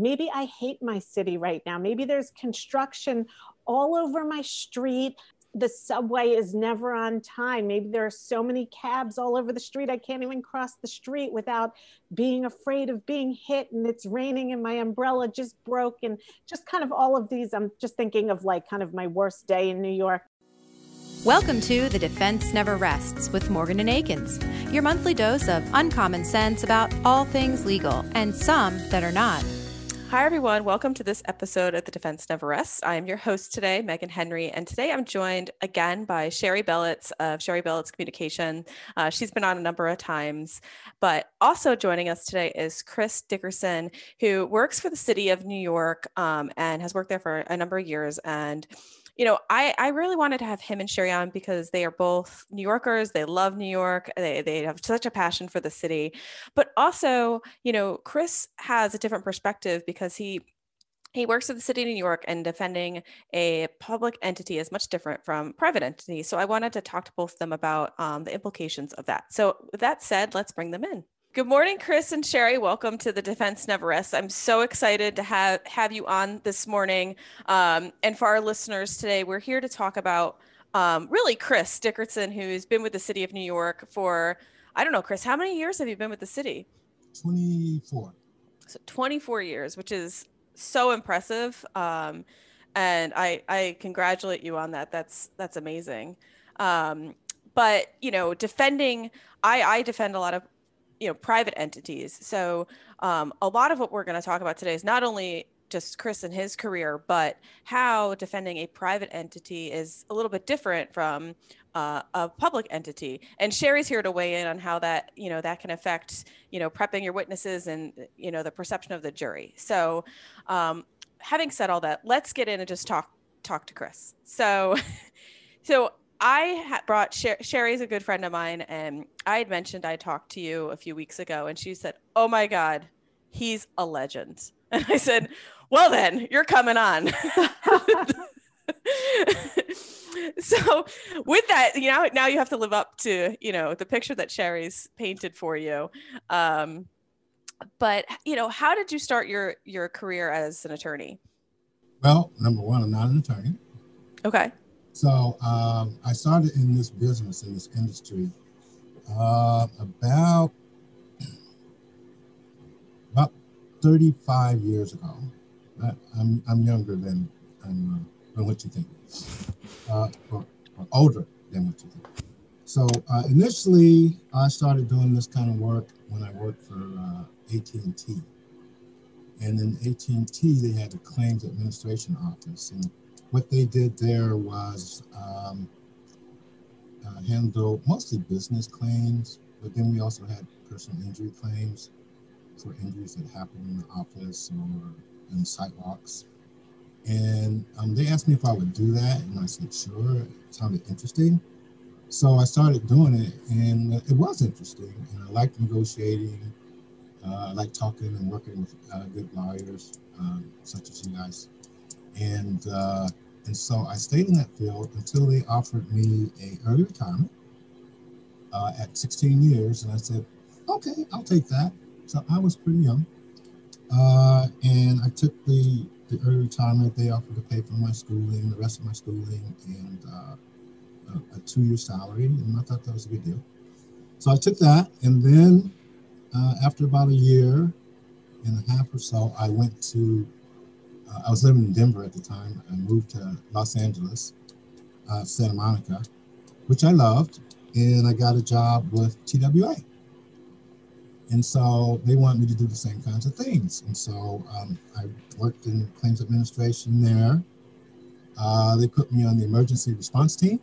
maybe I hate my city right now. Maybe there's construction all over my street the subway is never on time. Maybe there are so many cabs all over the street, I can't even cross the street without being afraid of being hit. And it's raining and my umbrella just broke. And just kind of all of these, I'm just thinking of like kind of my worst day in New York. Welcome to The Defense Never Rests with Morgan and Akins, your monthly dose of uncommon sense about all things legal and some that are not. Hi, everyone. Welcome to this episode of The Defense Never Rests. I am your host today, Meghan Henry, and today I'm joined again by Shari Belitz of Shari Belitz Communication. Uh, she's been on a number of times, but also joining us today is Chris Dickerson, who works for the city of New York um, and has worked there for a number of years. And you know, I, I really wanted to have him and Shari on because they are both New Yorkers. They love New York. They, they have such a passion for the city. But also, you know, Chris has a different perspective because he he works at the city of New York and defending a public entity is much different from private entity. So I wanted to talk to both of them about um, the implications of that. So with that said, let's bring them in. Good morning, Chris and Shari. Welcome to the Defense Never Rests. I'm so excited to have have you on this morning. Um, and for our listeners today, we're here to talk about um, really Chris Dickerson, who's been with the city of New York for I don't know, Chris. How many years have you been with the city? 24. So 24 years, which is so impressive. Um, and I I congratulate you on that. That's that's amazing. Um, but you know, defending I I defend a lot of you know private entities. So um, a lot of what we're going to talk about today is not only just chris and his career but how defending a private entity is a little bit different from uh, a public entity. And shari's here to weigh in on how that you know that can affect you know prepping your witnesses and you know the perception of the jury. So um, having said all that let's get in and just talk talk to chris. So so I ha- brought Sher- Shari's a good friend of mine, and I had mentioned I talked to you a few weeks ago, and she said, "Oh my God, he's a legend." And I said, "Well, then you're coming on." so, with that, you know, now you have to live up to you know the picture that Shari's painted for you. Um, but you know, how did you start your your career as an attorney? Well, number one, I'm not an attorney. Okay. So um, I started in this business, in this industry, uh, about about 35 years ago. I, am I'm younger than, I'm, uh, than what you think, uh, or, or, older than what you think. So uh, initially, I started doing this kind of work when I worked for uh, AT&T. And in AT&T, they had a claims administration office. And what they did there was um, uh, handle mostly business claims, but then we also had personal injury claims for injuries that happened in the office or in sidewalks. And um, they asked me if I would do that, and I said, sure. It sounded interesting. So I started doing it, and it was interesting. And I liked negotiating. Uh, I liked talking and working with uh, good lawyers, um, such as you guys. And uh, and so I stayed in that field until they offered me a early retirement uh, at 16 years, and I said, okay, I'll take that. So I was pretty young, uh, and I took the the early retirement. They offered to pay for my schooling, the rest of my schooling, and uh, a, two year salary, and I thought that was a good deal. So I took that, and then uh, after about a year and a half or so, I went to uh, I was living in Denver at the time. I moved to Los Angeles, uh, Santa Monica, which I loved, and I got a job with TWA. And so they wanted me to do the same kinds of things. And so um, I worked in claims administration there. Uh, they put me on the emergency response team,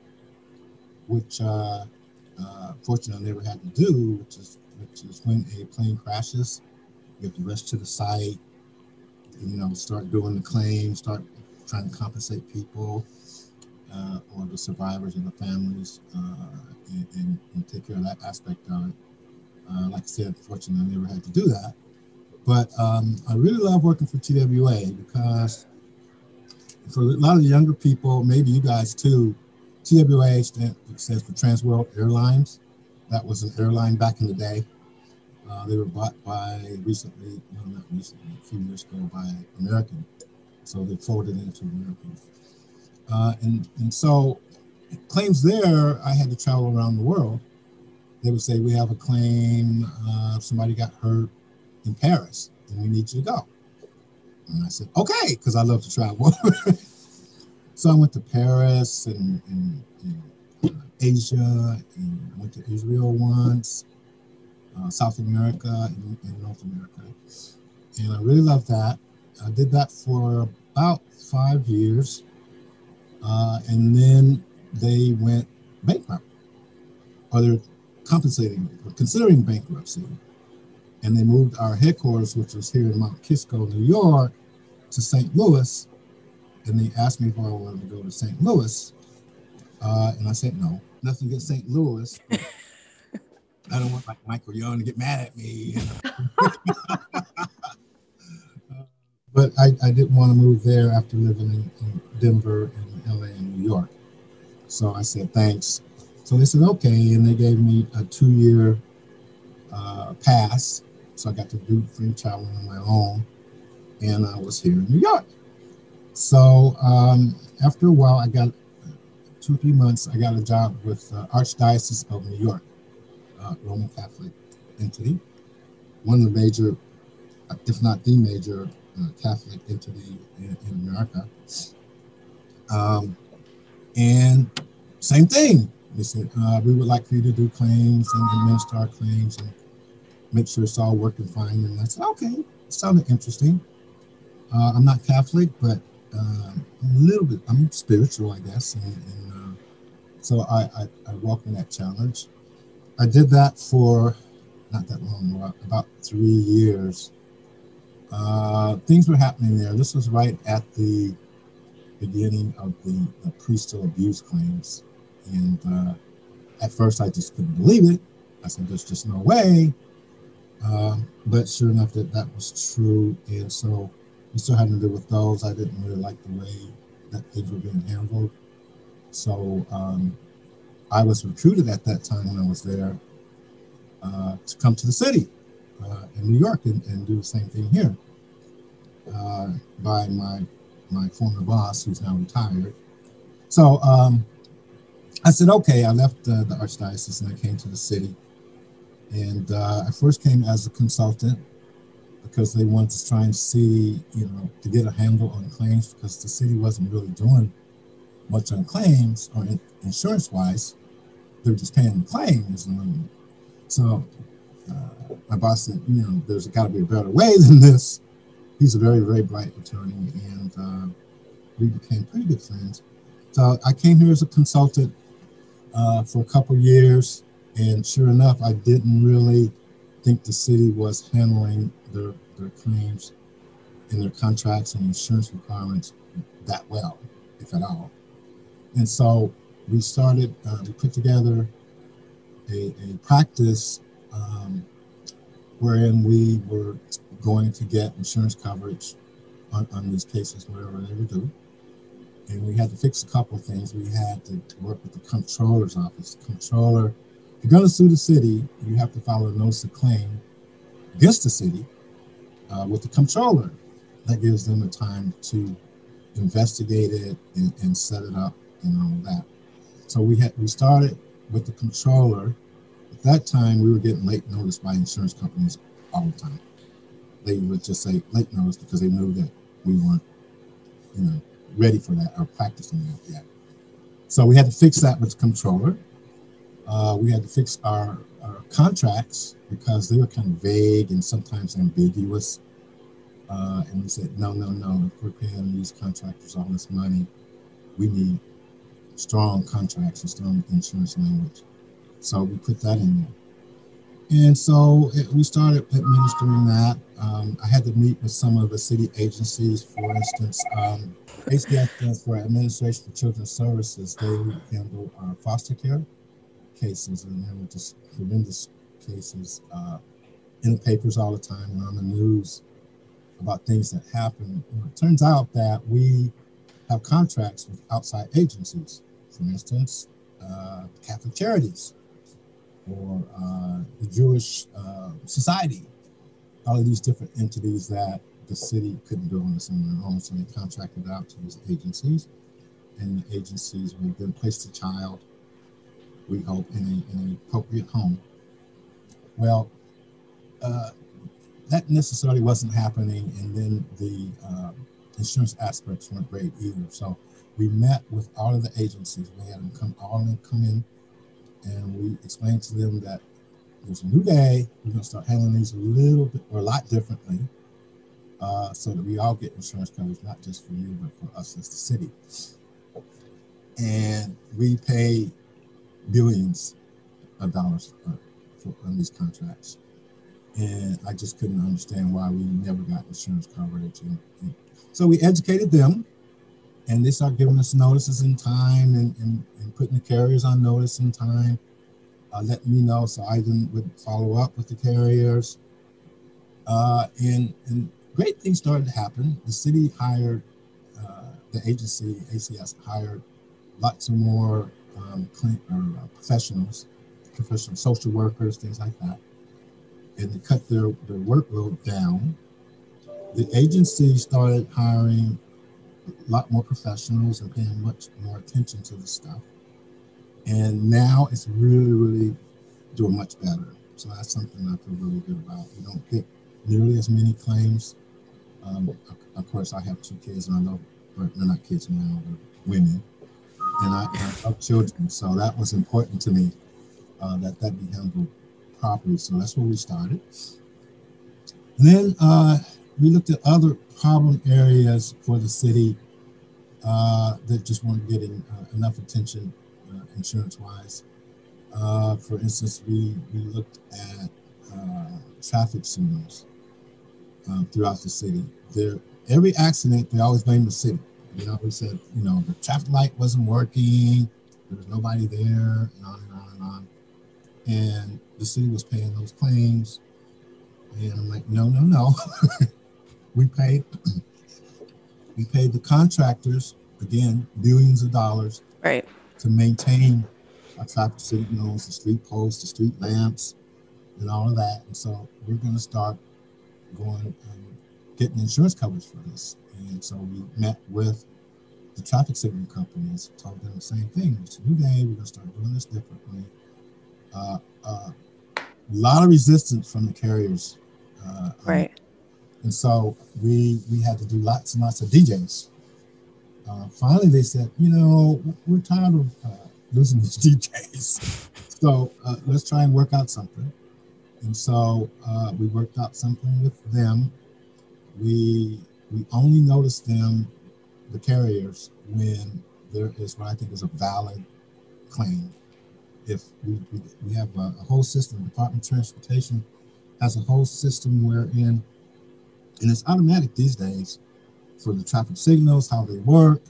which uh, uh, fortunately I never had to do, which is, which is when a plane crashes, you have to rush to the site, you know, start doing the claims, start trying to compensate people uh, or the survivors and the families uh, and, and, and, take care of that aspect of it. Uh, like I said, fortunately, I never had to do that. But um, I really love working for TWA because for a lot of the younger people, maybe you guys too, TWA stands for Trans World Airlines. That was an airline back in the day. Uh, they were bought by recently, no, not recently, a few years ago by American. So they folded into American. Uh, and, and so claims there, I had to travel around the world. They would say, we have a claim, uh, somebody got hurt in Paris and we need you to go. And I said, okay, because I love to travel. so I went to Paris and, and, and uh, Asia, and I went to Israel once, uh, South America, and, and, North America. And I really loved that. I did that for about five years. Uh, and then they went bankrupt, or they're compensating, or considering bankruptcy. And they moved our headquarters, which was here in Mount Kisco, New York, to St. Louis. And they asked me if I wanted to go to St. Louis. Uh, and I said no. Nothing against St. Louis. I don't want like Michael Young to get mad at me. but I, I didn't want to move there after living in, in, Denver and LA and New York. So I said thanks. So they said okay, and they gave me a two-year uh, pass, so I got to do free traveling on my own, and I was here in New York. So um, after a while, I got two or three months. I got a job with uh, Archdiocese of New York uh, Roman Catholic entity, one of the major, if not the major, uh, Catholic entity in, in America. Um, and same thing. They said, uh, we would like for you to do claims and administer our claims and make sure it's all working fine. And I said, okay, sounded interesting. Uh, I'm not Catholic, but uh, a little bit, I'm spiritual, I guess. And, and uh, so I, I, I welcome that challenge. I did that for not that long, about three years. Uh, things were happening there. This was right at the beginning of the, the priesthood abuse claims. And uh, at first, I just couldn't believe it. I said, there's just no way. Uh, but sure enough, that that was true. And so we still having to deal with those. I didn't really like the way that things were being handled. So um, I was recruited at that time when I was there uh, to come to the city uh, in New York and, and, do the same thing here uh, by my my former boss, who's now retired. So um, I said, okay. I left the archdiocese and I came to the city. And uh, I first came as a consultant because they wanted to try and see, you know, to get a handle on claims because the city wasn't really doing much on claims or insurance wise. They're just paying the claim claims. And so uh, my boss said, you know, there's got to be a better way than this. He's a very, very bright attorney, and uh, we became pretty good friends. So I came here as a consultant uh, for a couple years, and sure enough, I didn't really think the city was handling their, their claims and their contracts and insurance requirements that well, if at all. And so we started, uh, we put together a, a practice um, wherein we were going to get insurance coverage on, on these cases, whatever they would do. And we had to fix a couple of things. We had to, to work with the controller's office. The controller, if you're going to sue the city, you have to file a notice of claim against the city uh, with the controller. That gives them the time to investigate it and, and set it up and all that. So we had we started with the controller. At that time, we were getting late notice by insurance companies all the time. They would just say late notice because they knew that we weren't, you know, ready for that or practicing that yet. So we had to fix that with the controller. Uh, we had to fix our, our, contracts because they were kind of vague and sometimes ambiguous. Uh, and we said, no, no, no, if we're paying these contractors all this money, we need strong contracts and strong insurance language. So we put that in there. And so it, we started administering that. Um, I had to meet with some of the city agencies, for instance, um, ACS for Administration for Children's Services. They handle our foster care cases and there were just horrendous cases uh, in the papers all the time and on the news about things that happen. And it turns out that we have contracts with outside agencies for instance, uh, Catholic Charities. or uh, the Jewish uh, Society, all of these different entities that the city couldn't do on its own. So they contracted out to these agencies, and the agencies would then place the child, we hope, in, a, in an appropriate home. Well, uh, that necessarily wasn't happening, and then the uh, insurance aspects weren't great either. So we met with all of the agencies. We had them come, all them come in, and we explained to them that there's a new day. We're going to start handling these a little bit or a lot differently, uh, so that we all get insurance coverage, not just for you, but for us as the city. And we pay billions of dollars for, for on these contracts and I just couldn't understand why we never got insurance coverage. And, and so we educated them, and they started giving us notices in time and, and, and putting the carriers on notice in time, uh, letting me know so I then would follow up with the carriers. Uh, and, and great things started to happen. The city hired, uh, the agency, ACS, hired lots of more um, or, uh, professionals, professional social workers, things like that and to cut their, their workload down, the agency started hiring a lot more professionals and paying much more attention to the stuff. And now it's really, really doing much better. So that's something I feel really good about. We don't get nearly as many claims. Um, of course, I have two kids, and I or they're not kids now, they're women, and I, love children. So that was important to me uh, that that be handled property. So that's where we started. And then uh, we looked at other problem areas for the city uh, that just weren't getting uh, enough attention uh, insurance wise. Uh, for instance, we, we looked at uh, traffic signals throughout the city. There, every accident, they always blame the city. You know, said, you know, the traffic light wasn't working, there was nobody there, and on and on and on. And the city was paying those claims. And I'm like, no, no, no. we paid we paid the contractors again billions of dollars right to maintain our traffic signals, the street posts, the street lamps, and all of that. And so we're going to start going and getting insurance coverage for this. And so we met with the traffic signal companies, told them the same thing. It's a new day. We're going to start doing this differently. Uh, uh, a lot of resistance from the carriers. Uh, right. And so we we had to do lots and lots of DJs. Uh, finally, they said, you know, we're tired of uh, losing these DJs, so uh, let's try and work out something. And so uh, we worked out something with them. We we only notice them, the carriers, when there is what I think is a valid claim if we, we, we have a, a, whole system, Department of Transportation has a whole system wherein, and it's automatic these days for the traffic signals, how they work,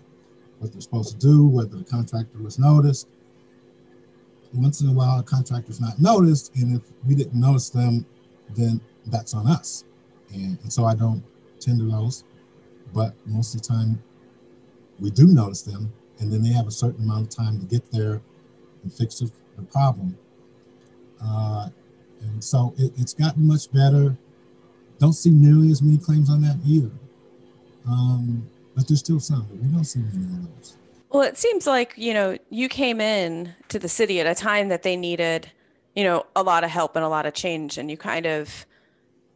what they're supposed to do, whether the contractor was noticed. Once in a while, a contractor's not noticed, and if we didn't notice them, then that's on us. And, and so I don't tender those, but most of the time we do notice them, and then they have a certain amount of time to get there and fix the the problem. Uh, and so it, it's gotten much better. Don't see nearly as many claims on that either. Um, but there's still some. We don't see many of those. Well, it seems like, you know, you came in to the city at a time that they needed, you know, a lot of help and a lot of change. And you kind of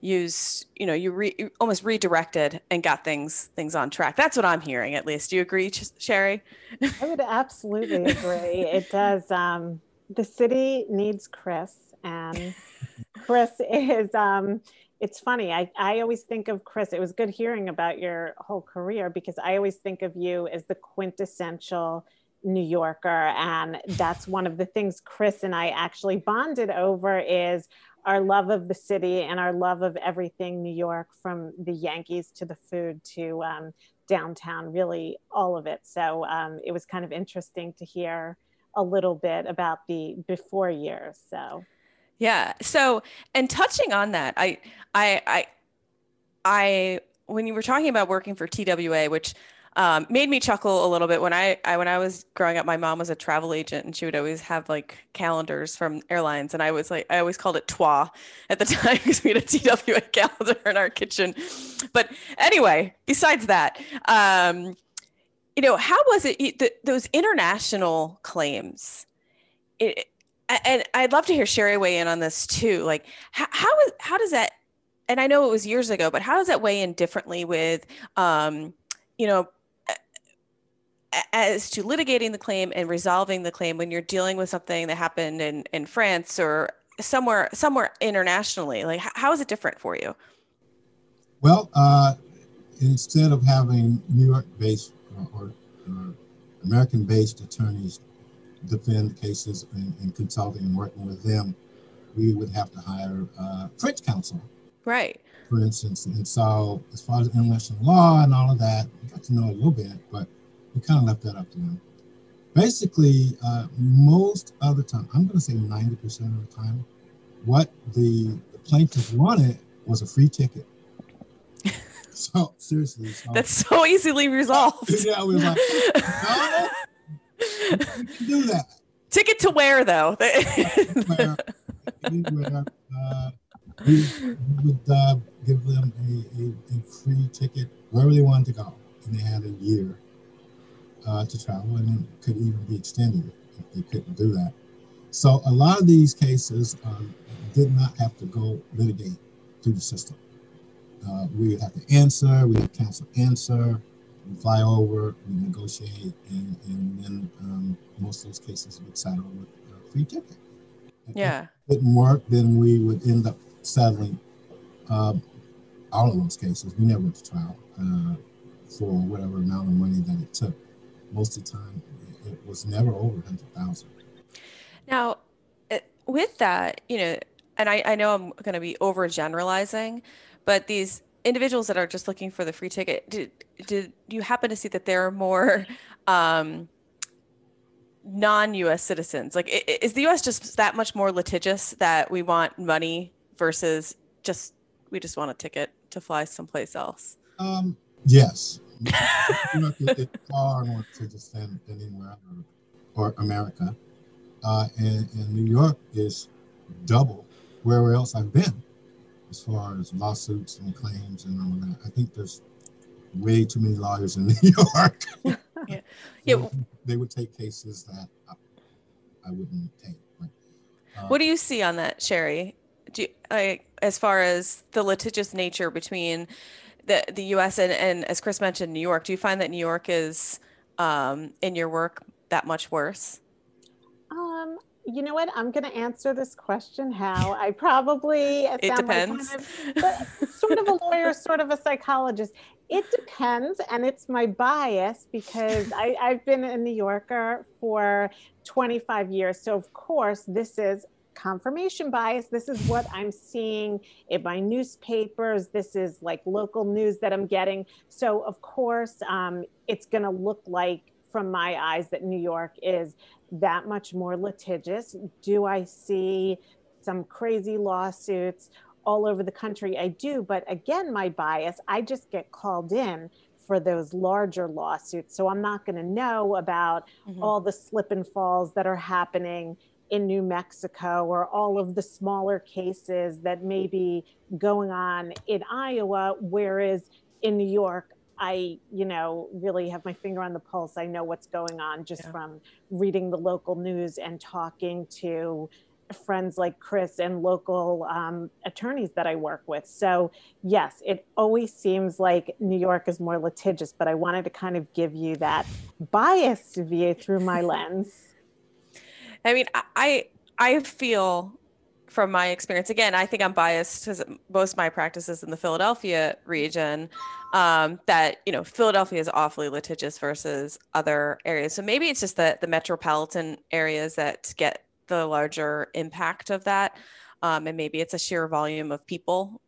used, you know, you, re- you almost redirected and got things things on track. That's what I'm hearing, at least. Do you agree, Shari? I would absolutely agree. it does. Um, the city needs Chris, and Chris is. Um, it's funny. I, I always think of Chris. It was good hearing about your whole career because I always think of you as the quintessential New Yorker. And that's one of the things Chris and I actually bonded over is our love of the city and our love of everything New York, from the Yankees to the food to um, downtown, really all of it. So um, it was kind of interesting to hear a little bit about the before years. So, yeah. So, and touching on that, I, I, I, I, when you were talking about working for TWA, which um, made me chuckle a little bit when I, I when I was growing up. My mom was a travel agent, and she would always have like calendars from airlines, and I was like, I always called it TWA at the time because we had a TWA calendar in our kitchen. But anyway, besides that, um, you know, how was it those international claims? It, and I'd love to hear Shari weigh in on this too. Like, how, how is how does that? And I know it was years ago, but how does that weigh in differently with, um, you know, as to litigating the claim and resolving the claim when you're dealing with something that happened in in France or somewhere somewhere internationally? Like, how is it different for you? Well, uh, instead of having New York-based or, or, American-based attorneys defend cases and, and, consulting and working with them, we would have to hire uh, French counsel. Right. For instance, and so as far as international law and all of that, we got to know a little bit, but we kind of left that up to them. Basically, uh, most of the time, I'm going to say 90% of the time, what the, the plaintiff wanted was a free ticket. so seriously, so, that's so easily resolved. yeah, we were like, no, do that. Ticket to where though? uh, we would uh, give them a, a, a, free ticket wherever they wanted to go, and they had a year uh, to travel, and it could even be extended if they couldn't do that. So a lot of these cases um, did not have to go litigate through the system. Uh, we would have to answer, we would counsel answer, we fly over, we negotiate, and, and then um, most of those cases would settle with a free ticket. If yeah. If it didn't work, then we would end up settling uh, all of those cases. We never went to trial uh, for whatever amount of money that it took. Most of the time, it was never over 100000 Now, uh, with that, you know, and I, I know I'm going to be overgeneralizing, but these individuals that are just looking for the free ticket, did, did you happen to see that there are more um, non-U.S. citizens? Like, is the U.S. just that much more litigious that we want money versus just we just want a ticket to fly someplace else? Um, yes, it's far more litigious than, anywhere or, or America, uh, and, and New York is double wherever else I've been as far as lawsuits and claims and all that. I think there's way too many lawyers in New York. yeah. yeah. They would take cases that I, I wouldn't take. But, uh, what do you see on that, Shari? Do you, I, as far as the litigious nature between the the U.S. and, and as Chris mentioned, New York, do you find that New York is um, in your work that much worse? You know what? I'm going to answer this question how. I probably it depends. Like kind of, sort of a lawyer, sort of a psychologist. It depends, and it's my bias because I, I've been a New Yorker for 25 years. So of course, this is confirmation bias. This is what I'm seeing in my newspapers. This is like local news that I'm getting. So of course, um, it's going to look like from my eyes that New York is that much more litigious? Do I see some crazy lawsuits all over the country? I do. But again, my bias, I just get called in for those larger lawsuits. So I'm not going to know about mm-hmm. all the slip and falls that are happening in New Mexico or all of the smaller cases that may be going on in Iowa. Whereas in New York, I, you know, really have my finger on the pulse. I know what's going on just yeah. from reading the local news and talking to friends like Chris and local um, attorneys that I work with. So, yes, it always seems like New York is more litigious, but I wanted to kind of give you that biased view through my lens. I mean, I I feel from my experience, again, I think I'm biased because most of my practices in the Philadelphia region, um, that, you know, Philadelphia is awfully litigious versus other areas. So maybe it's just the, the metropolitan areas that get the larger impact of that. Um, and maybe it's a sheer volume of people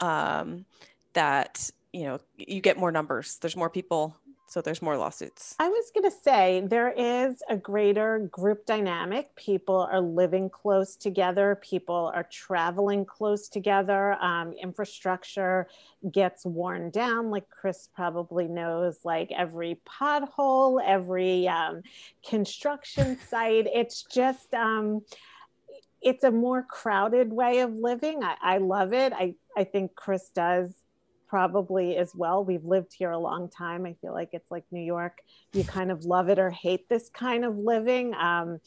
um, that, you know, you get more numbers. There's more people so there's more lawsuits. I was going to say there is a greater group dynamic. People are living close together, people are traveling close together. Um, infrastructure gets worn down, like Chris probably knows, like every pothole, every um, construction site. It's just, um, it's a more crowded way of living. I, I love it. I, I think Chris does probably as well. We've lived here a long time. I feel like it's like New York. You kind of love it or hate this kind of living. Um,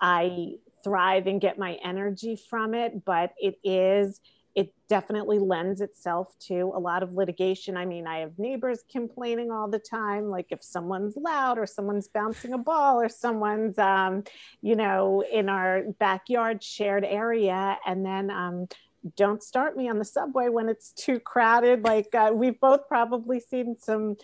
I thrive and get my energy from it, but it is, it definitely lends itself to a lot of litigation. I mean, I have neighbors complaining all the time, like if someone's loud or someone's bouncing a ball or someone's, um, you know, in our backyard shared area. And then, um, don't start me on the subway when it's too crowded. Like uh, we've both probably seen some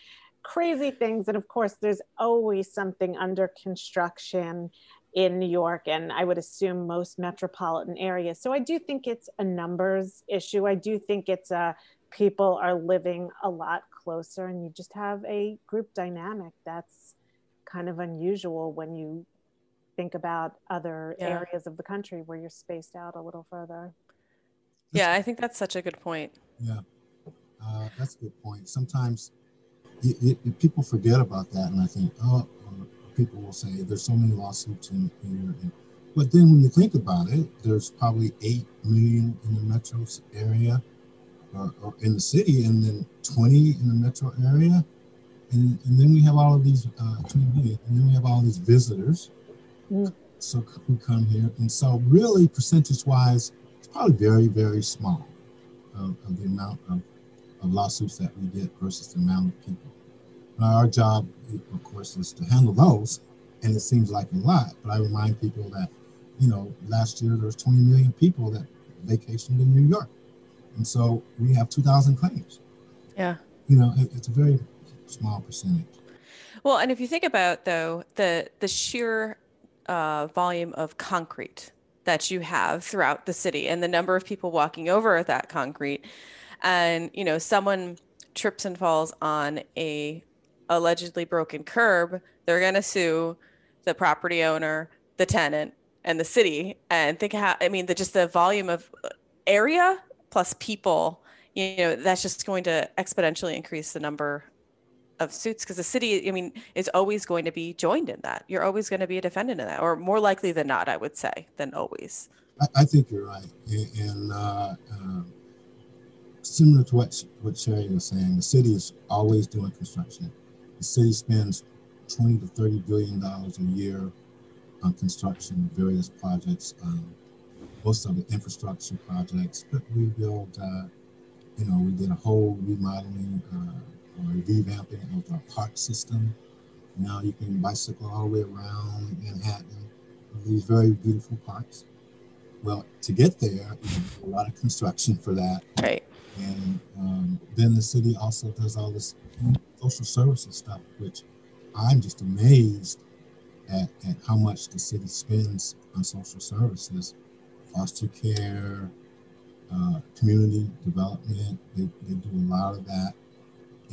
crazy things. And of course, there's always something under construction in New York, and I would assume most metropolitan areas. So I do think it's a numbers issue. I do think it's a people are living a lot closer, and you just have a group dynamic that's kind of unusual when you think about other yeah. areas of the country where you're spaced out a little further. Yeah, I think that's such a good point. Yeah, uh, that's a good point. Sometimes it, it, it, people forget about that, and I think, oh, people will say there's so many lawsuits in here. And, but then when you think about it, there's probably 8 million in the metro area or, or in the city, and then 20 in the metro area. And, and then we have all of these, uh, 20 million, and then we have all these visitors mm. so who come here. And so, really, percentage wise, probably very, very small of, of the amount of, of, lawsuits that we get versus the amount of people. Now, our job, of course, is to handle those, and it seems like a lot, but I remind people that, you know, last year there was 20 million people that vacationed in New York. And so we have 2,000 claims. Yeah. You know, it, it's a very small percentage. Well, and if you think about though the the sheer uh, volume of concrete that you have throughout the city and the number of people walking over that concrete. And you know someone trips and falls on a allegedly broken curb they're going to sue the property owner the tenant and the city. And think how i mean the just the volume of area plus people you know that's just going to exponentially increase the number of suits because the city i mean is always going to be joined in that. You're always going to be a defendant in that or more likely than not i would say than always. I, I think you're right. And, uh, uh, similar to what what shari was saying the city is always doing construction. The city spends 20 to 30 billion dollars a year on construction various projects um, most of the infrastructure projects but we build uh, you know we did a whole remodeling uh, or revamping of our park system. Now you can bicycle all the way around Manhattan, these very beautiful parks. Well, to get there, a lot of construction for that. Right. And um, then the city also does all this social services stuff, which I'm just amazed at, at how much the city spends on social services, foster care, uh, community development. They, they do a lot of that.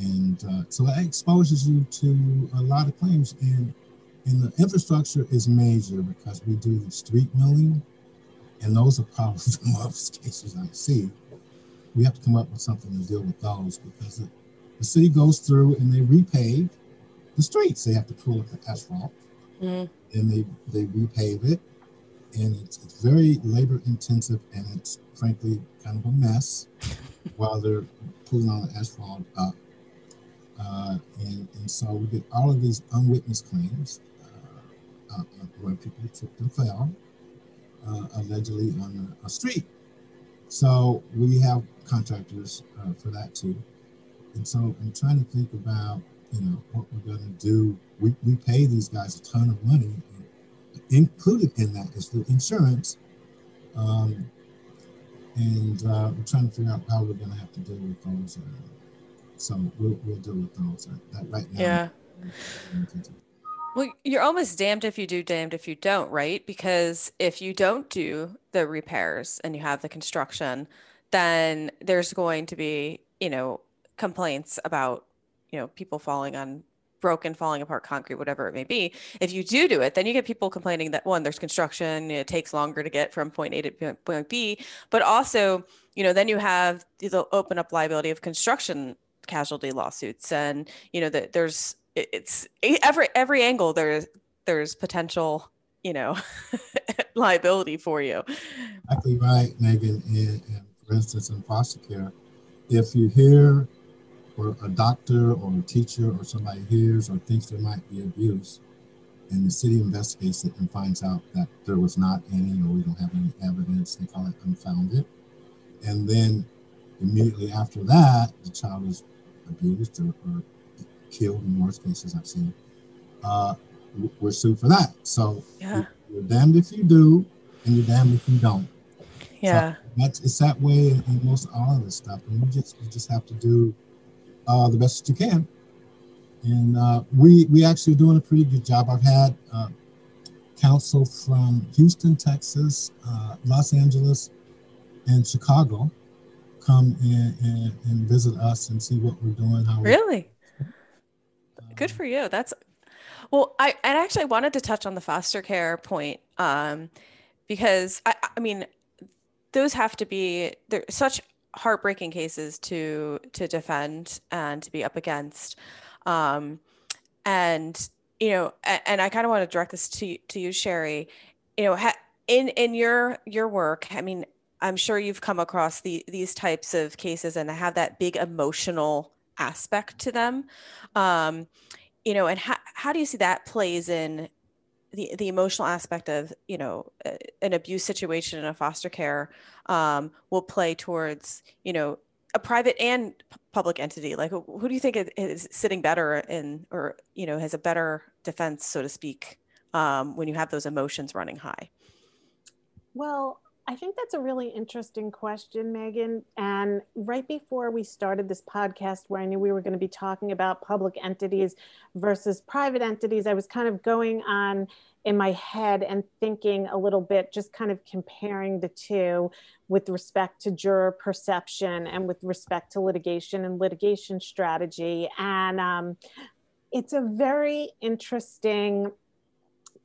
And uh, so that exposes you to a lot of claims. And, and the infrastructure is major because we do the street milling, and those are probably the most cases I see. We have to come up with something to deal with those because the, the city goes through and they repave the streets. They have to pull up the asphalt mm. and they, they repave it. And it's, it's very labor intensive and it's frankly kind of a mess while they're pulling on the asphalt up. Uh, and, and so we get all of these unwitnessed claims uh, where people tripped and fell, uh, allegedly on a, a, street. So we have contractors uh, for that too. And so I'm trying to think about, you know, what we're going to do. We, we pay these guys a ton of money. Included in that is the insurance. Um, and uh, we're trying to figure out how we're going to have to deal with those. Uh, so we'll, we'll deal with those uh, that right now. Yeah. Well, you're almost damned if you do, damned if you don't, right? Because if you don't do the repairs and you have the construction, then there's going to be, you know, complaints about, you know, people falling on broken, falling apart concrete, whatever it may be. If you do do it, then you get people complaining that one, there's construction, it takes longer to get from point A to point B, but also, you know, then you have the open up liability of construction casualty lawsuits, and you know that there's it's every every angle there's there's potential, you know, liability for you. Exactly right, Meghan. And, and for instance, in foster care, if you hear or a doctor or a teacher or somebody hears or thinks there might be abuse, and the city investigates it and finds out that there was not any or we don't have any evidence, they call it unfounded. And then immediately after that, the child is abused or, or killed in worst cases I've seen. Uh, we're sued for that. So yeah. you're damned if you do, and you're damned if you don't. Yeah, so that's it's that way in, most all of this stuff, and you just you just have to do uh, the best that you can. And uh, we we actually doing a pretty good job. I've had uh, counsel from Houston, Texas, uh, Los Angeles, and Chicago come in and, and, visit us and see what we're doing. How really? Good for you. That's well, I and actually wanted to touch on the foster care point um, because I, I mean, those have to be they're such heartbreaking cases to to defend and to be up against, um, and you know, and, and I kind of want to direct this to to you, Shari. You know, ha, in in your your work, I mean, I'm sure you've come across the these types of cases and they have that big emotional aspect to them. Um, you know, and how, how do you see that plays in the, the emotional aspect of, you know, an abuse situation in a foster care um, will play towards, you know, a private and public entity? Like, who do you think is sitting better in, or, you know, has a better defense, so to speak, um, when you have those emotions running high? Well, I think that's a really interesting question, Meghan. And right before we started this podcast, where I knew we were going to be talking about public entities versus private entities, I was kind of going on in my head and thinking a little bit, just kind of comparing the two with respect to juror perception and with respect to litigation and litigation strategy. And um, it's a very interesting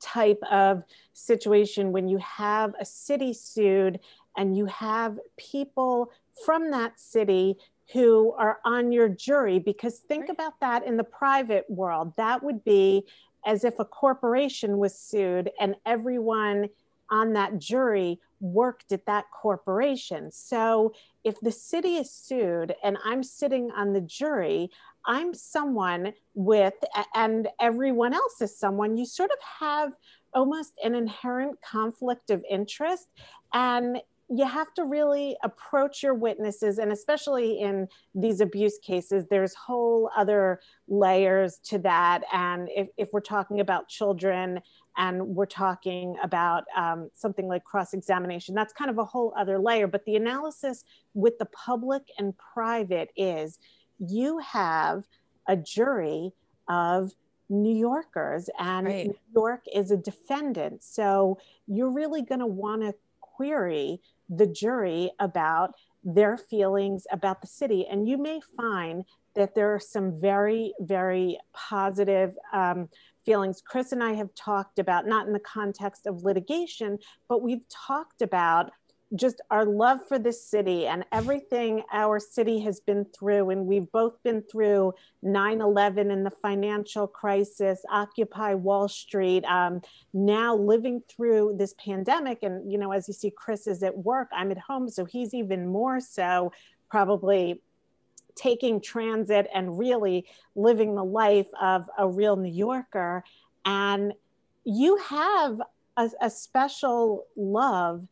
type of situation when you have a city sued and you have people from that city who are on your jury? Because think about that in the private world. That would be as if a corporation was sued and everyone on that jury worked at that corporation. So if the city is sued and i'm sitting on the jury I'm someone with, and everyone else is someone, you sort of have almost an inherent conflict of interest. And you have to really approach your witnesses and especially in these abuse cases there's whole other layers to that and if, if we're talking about children and we're talking about um, something like cross-examination that's kind of a whole other layer but the analysis with the public and private is you have a jury of New Yorkers, and right. New York is a defendant. So you're really going to want to query the jury about their feelings about the city. And you may find that there are some very, very positive um, feelings. Chris and I have talked about, not in the context of litigation, but we've talked about just our love for this city and everything our city has been through. And we've both been through 9 11 and the financial crisis, Occupy Wall Street, um, now living through this pandemic. And, you know, as you see, Chris is at work, I'm at home. So he's even more so probably taking transit and really living the life of a real New Yorker. And you have a, a special love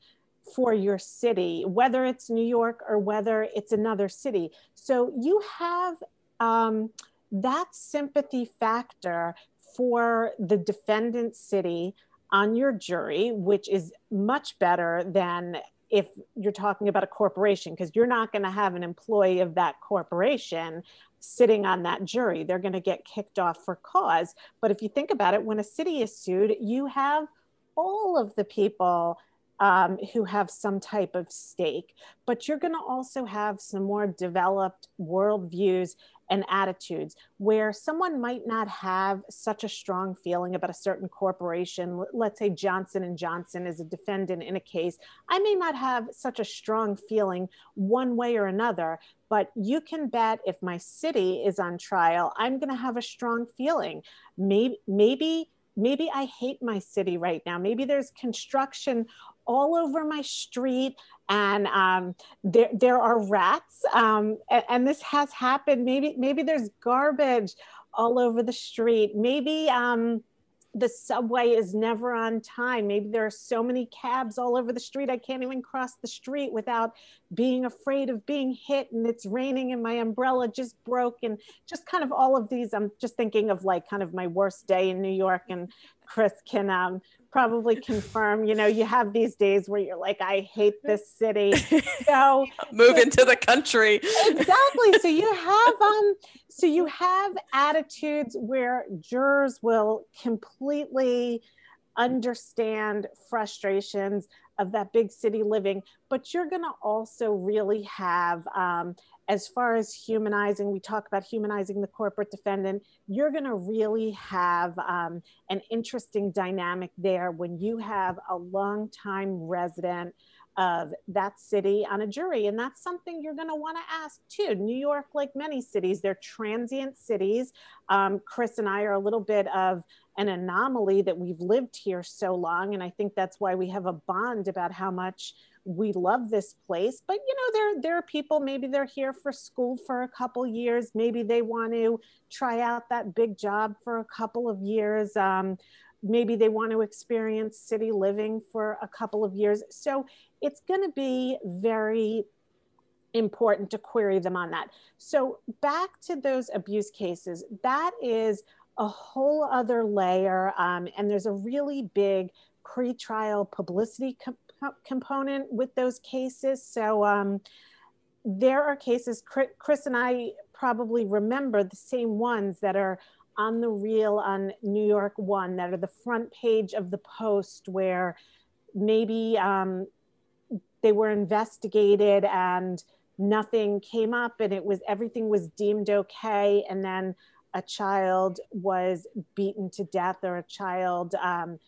for your city, whether it's New York or whether it's another city. So you have um, that sympathy factor for the defendant city on your jury, which is much better than if you're talking about a corporation, because you're not going to have an employee of that corporation sitting on that jury. They're going to get kicked off for cause. But if you think about it, when a city is sued, you have all of the people um, who have some type of stake, but you're going to also have some more developed worldviews and attitudes where someone might not have such a strong feeling about a certain corporation. Let's say johnson and johnson is a defendant in a case. I may not have such a strong feeling one way or another but you can bet if my city is on trial i'm going to have a strong feeling. Maybe maybe maybe i hate my city right now. Maybe there's construction all over my street and um, there, there are rats um, and, and, this has happened. Maybe maybe there's garbage all over the street. Maybe um, the subway is never on time. Maybe there are so many cabs all over the street i can't even cross the street without being afraid of being hit and it's raining and my umbrella just broke and just kind of all of these i'm just thinking of like kind of my worst day in new york and chris can um, probably confirm you know you have these days where you're like i hate this city. So move into the country. Exactly. So you have um so you have attitudes where jurors will completely understand frustrations of that big city living but you're going to also really have um, as far as humanizing, we talk about humanizing the corporate defendant, you're going to really have um, an interesting dynamic there when you have a longtime resident of that city on a jury. And that's something you're going to want to ask too. New York, like many cities, they're transient cities. Um, Chris and I are a little bit of an anomaly that we've lived here so long. And I think that's why we have a bond about how much we love this place but you know there there are people maybe they're here for school for a couple years. Maybe they want to try out that big job for a couple of years. Um, maybe they want to experience city living for a couple of years. So it's going to be very important to query them on that. So back to those abuse cases that is a whole other layer um, and there's a really big pretrial publicity component with those cases. So um, there are cases, Chris and I probably remember the same ones that are on the reel on New York One that are the front page of the Post where maybe um, they were investigated and nothing came up and it was everything was deemed okay and then a child was beaten to death or a child um,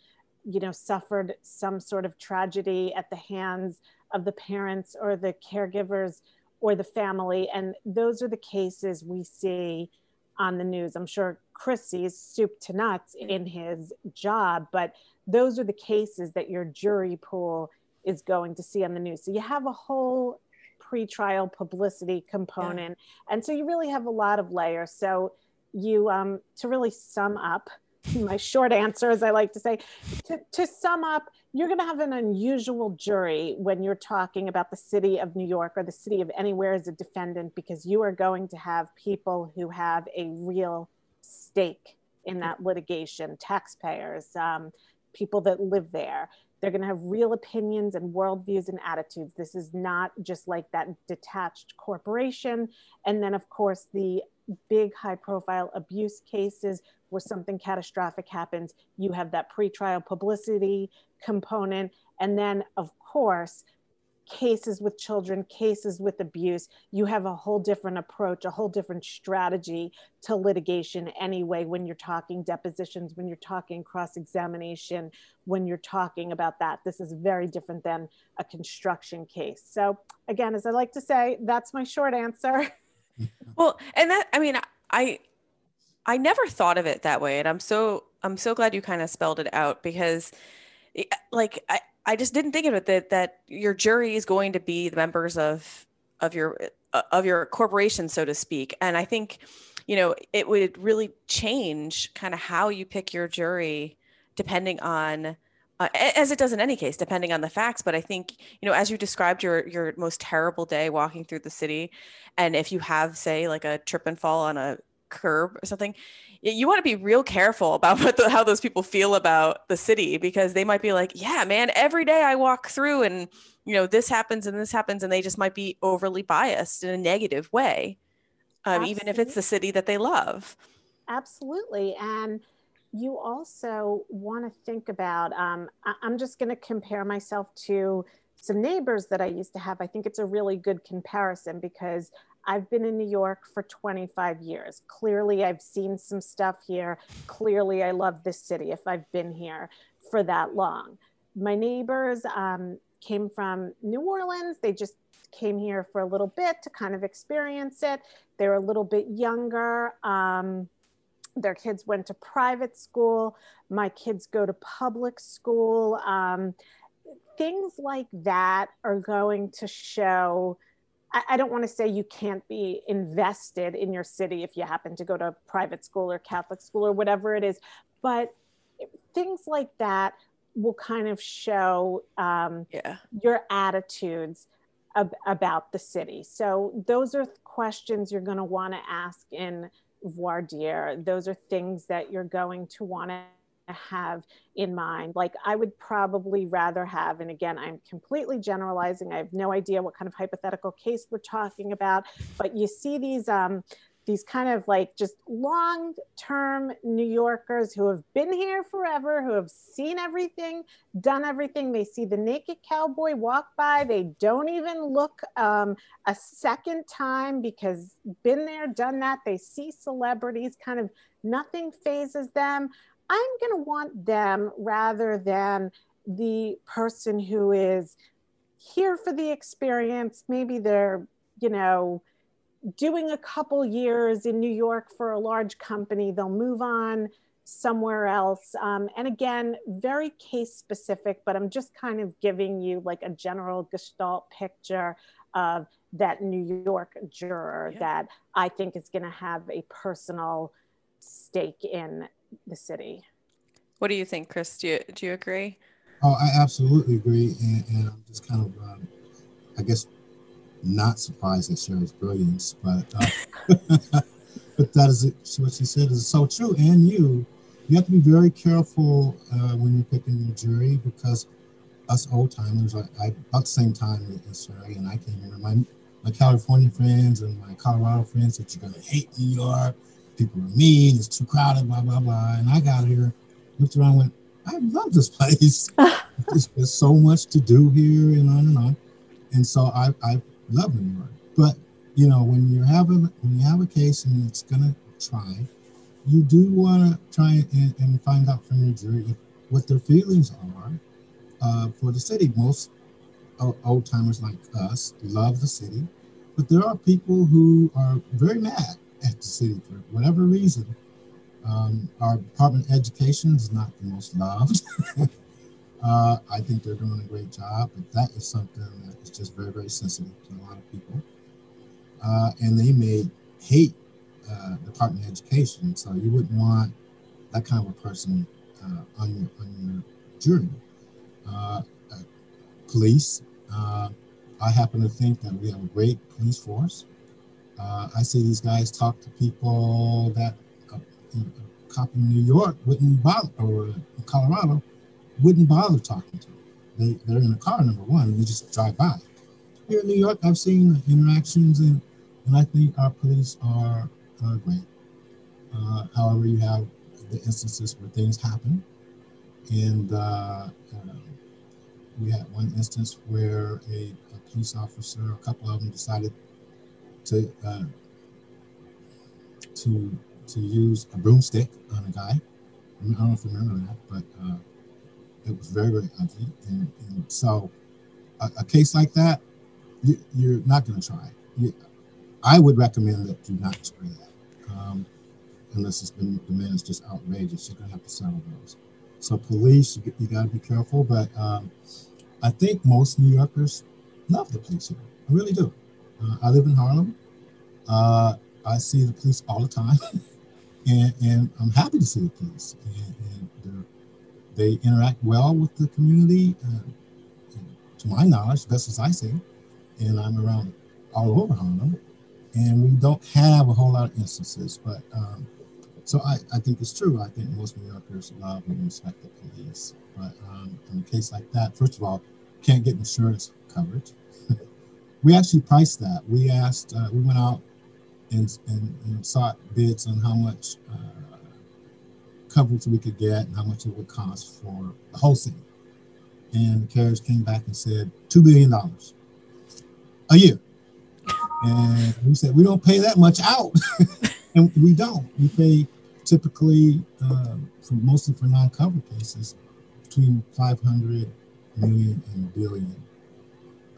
you know suffered some sort of tragedy at the hands of the parents or the caregivers or the family. And those are the cases we see on the news. I'm sure chris sees soup to nuts in his job but those are the cases that your jury pool is going to see on the news. So you have a whole pre-trial publicity component. Yeah. and so you really have a lot of layers. So you um, to really sum up my short answer, as I like to say. To, to sum up, you're going to have an unusual jury when you're talking about the city of New York or the city of anywhere as a defendant, because you are going to have people who have a real stake in that litigation, taxpayers, um, people that live there. They're going to have real opinions and worldviews and attitudes. This is not just like that detached corporation. And then, of course, the big high profile abuse cases where something catastrophic happens, you have that pretrial publicity component. And then, of course, cases with children, cases with abuse, you have a whole different approach, a whole different strategy to litigation anyway when you're talking depositions, when you're talking cross examination, when you're talking about that. This is very different than a construction case. So, again, as I like to say, that's my short answer. well, and that, I mean, I, I never thought of it that way. And I'm so, I'm so glad you kind of spelled it out because eh, like, I, I just didn't think of it that, that your jury is going to be the members of, of your, uh, of your corporation, so to speak. And I think, you know, it would really change kind of how you pick your jury depending on, uh, as it does in any case, depending on the facts. But I think, you know, as you described your your most terrible day walking through the city, and if you have, say, like a trip and fall on a curb or something, you want to be real careful about what the, how those people feel about the city because they might be like, yeah, man, every day I walk through and you know this happens and this happens, and they just might be overly biased in a negative way, um, even if it's the city that they love. Absolutely, and you also want to think about um, I- i'm just going to compare myself to some neighbors that i used to have i think it's a really good comparison because I've been in New York for 25 years. Clearly, I've seen some stuff here. Clearly, I love this city if I've been here for that long. My neighbors um, came from New Orleans. They just came here for a little bit to kind of experience it. They're a little bit younger. Um, their kids went to private school. My kids go to public school. Um, things like that are going to show. I, I don't want to say you can't be invested in your city if you happen to go to a private school or Catholic school or whatever it is, but things like that will kind of show um, yeah. your attitudes ab- about the city. So those are questions you're going to want to ask in voir dire. Those are things that you're going to want to have in mind. Like I would probably rather have, and again, I'm completely generalizing. I have no idea what kind of hypothetical case we're talking about, but you see these um, these kind of like just long term New Yorkers who have been here forever, who have seen everything, done everything. They see the naked cowboy walk by. They don't even look um, a second time because been there, done that. They see celebrities, kind of nothing phases them. I'm going to want them rather than the person who is here for the experience. Maybe they're, you know, doing a couple years in New York for a large company, they'll move on somewhere else. Um, and again, very case specific, but I'm just kind of giving you like a general gestalt picture of that New York juror yeah. that I think is going to have a personal stake in the city. What do you think, Chris? Do you, do you agree? Oh, I absolutely agree. And, and I'm just kind of, um, I guess, not surprised at Shari's brilliance, but uh, but that is what she said is so true. And you, you have to be very careful uh, when you're picking your jury because us old timers, I, I, about the same time as Shari, and I came here. My my California friends and my Colorado friends that you're gonna hate New York. People are mean. It's too crowded. Blah blah blah. And I got here, looked around, went, I love this place. there's so much to do here, and on and on. And so I I love New York. But you know, when you have a when you have a case and it's gonna try, you do want to try and, and, find out from your jury what their feelings are uh, for the city. Most old timers like us love the city, but there are people who are very mad at the city for whatever reason. Um, our Department of Education is not the most loved. Uh, I think they're doing a great job, but that is something that is just very, very sensitive to a lot of people. Uh, and they may hate uh, Department of Education, so you wouldn't want that kind of a person uh, on your on your jury. Uh, uh, police. I happen to think that we have a great police force. I see these guys talk to people that a, a cop in New York wouldn't bother, or Colorado wouldn't bother talking to. They, they're in a car, number one, and they just drive by. Here in New York, I've seen interactions, and, and I think our police are, are great. Uh, however, you have the instances where things happen. And uh, uh, we had one instance where a, a, police officer, a couple of them decided to uh, to to use a broomstick on a guy. I don't know if you remember that, but uh, it was very, very ugly. And, and so a, a, case like that, you, are not going to try. You, I would recommend that you not try that. Um, unless it's been the man is just outrageous. You're going to have to settle those. So police, you, you got to be careful. But um, I think most New Yorkers love the police here. I really do. Uh, I live in Harlem. Uh, I see the police all the time, and, and I'm happy to see the police. And, and they're interact well with the community, uh, to my knowledge, best as I see. And I'm around all over Harlem, and we don't have a whole lot of instances. But um, so I, I think it's true. I think most New Yorkers love and respect the police. But um, in a case like that, first of all, can't get insurance coverage. We actually priced that. We asked, uh, we went out and, and, and, sought bids on how much uh, coverage we could get and how much it would cost for the whole city. And the carriers came back and said $2 billion a year. And we said, we don't pay that much out. and we don't. We pay typically, uh, for mostly for non-covered cases, between 500 million and billion.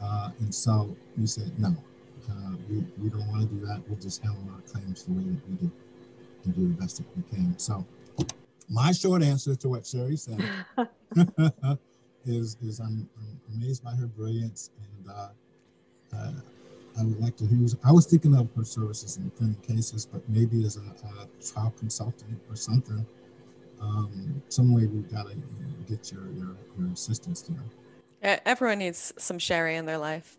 Uh, and so we said, no, uh, we, we don't want to do that. We'll just handle our claims the way that we do and do the best that we can. So my short answer to what Shari said is, is I'm, I'm, amazed by her brilliance and uh, uh, I would like to use, I was thinking of her services in defending cases, but maybe as a, a trial consultant or something, um, some way we've got to you know, get your, your, your assistance there. Everyone needs some Shari in their life.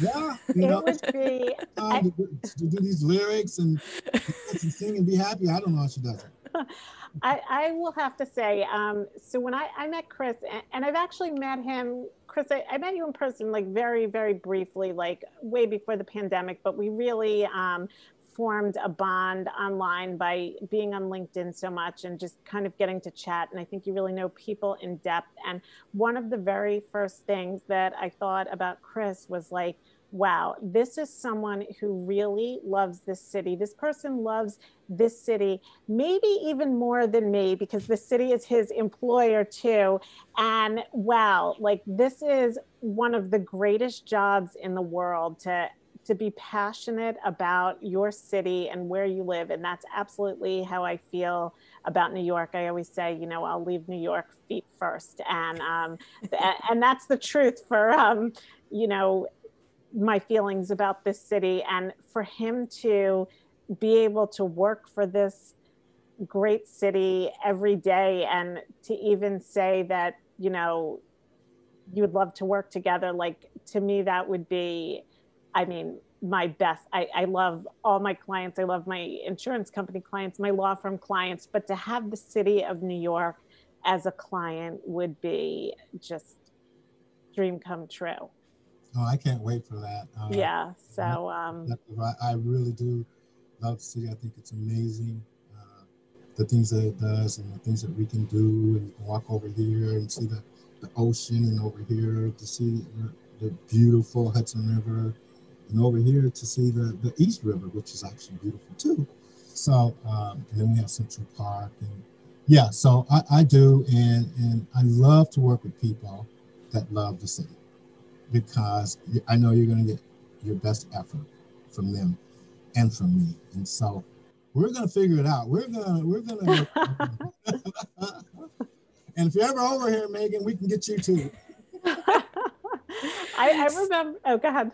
Yeah, you know, it would be. I, to, to, do these lyrics and, and sing and be happy. I don't know how she does it. I, I will have to say, um, so when I, I met Chris, and, and I've actually met him, Chris, I, I, met you in person like very, very briefly, like way before the pandemic, but we really um, formed a bond online by being on LinkedIn so much and just kind of getting to chat. And I think you really know people in depth. And one of the very first things that I thought about Chris was like, wow, this is someone who really loves this city. This person loves this city, maybe even more than me, because the city is his employer too. And wow, like this is one of the greatest jobs in the world to to be passionate about your city and where you live and that's absolutely how i feel about new york. I always say you know i'll leave new york feet first and um, and that's the truth for um, you know my feelings about this city. And for him to be able to work for this great city every day and to even say that you know you would love to work together like to me that would be i mean my best I, I love all my clients i love my insurance company clients my law firm clients but to have the city of new york as a client would be just dream come true Oh, I can't wait for that. Uh, yeah. So um, I really do love the city. I think it's amazing. Uh, the things that it does and the things that we can do. And you can walk over here and see the, the ocean, and over here to see the, the beautiful Hudson River, and over here to see the, the East River, which is actually beautiful too. So, um, and then we have Central Park. And yeah, so I, I do. And, and I love to work with people that love the city because I know you're going to get your best effort from them and from me. And so we're going to figure it out. We're going to, we're going to, and if you're ever over here, Meghan, we can get you too. I, I remember, oh, go ahead.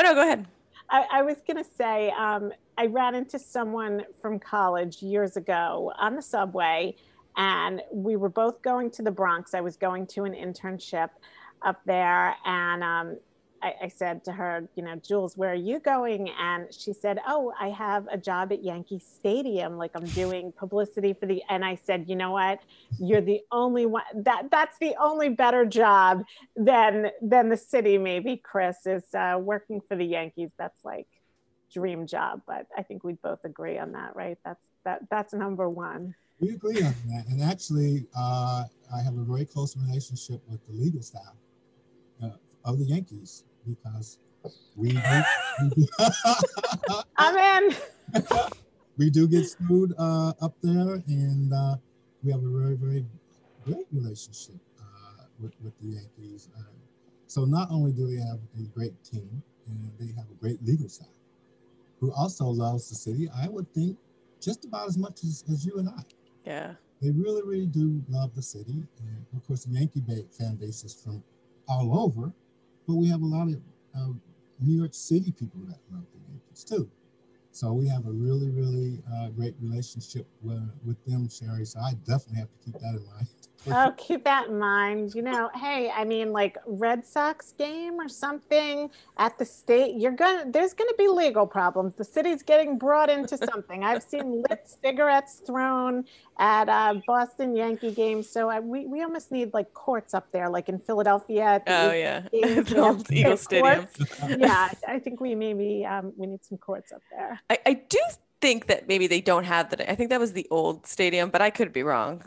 Oh, no, go ahead. I, I was to say, um, I ran into someone from college years ago on the subway, and we were both going to the Bronx. I was going to an internship up there and um, I, I, said to her, you know, Jules, where are you going? And she said, Oh, I have a job at Yankee Stadium. Like I'm doing publicity for the. And I said, you know what? You're the only one that that's the only better job than than the city. Maybe Chris is uh, working for the Yankees. That's like dream job. But I think we both agree on that, right? That's that that's number one. We agree on that. And actually, uh, I have a very close relationship with the legal staff of the Yankees because we. we I'm in. we do get sued uh, up there, and uh, we have a very, very great relationship uh, with, with the Yankees. Uh, so not only do they have a great team, and they have a great legal staff who also loves the city. I would think just about as much as, as you and I. Yeah. They really, really do love the city. And of course, the Yankee fan base is from all over but we have a lot of uh, New York City people that love the Yankees too. So we have a really, really uh, great relationship with, with them, Shari. So I definitely have to keep that in mind. oh, keep that in mind. You know, hey, I mean, like Red Sox game or something at the state, you're gonna there's gonna be legal problems. The city's getting brought into something. I've seen lit cigarettes thrown at uh, Boston Yankee games, so I, we we almost need like courts up there, like in Philadelphia. oh yeah, the old Eagle Stadium. yeah, I think we maybe um, we need some courts up there. I, I do think that maybe they don't have that. I think that was the old stadium, but I could be wrong.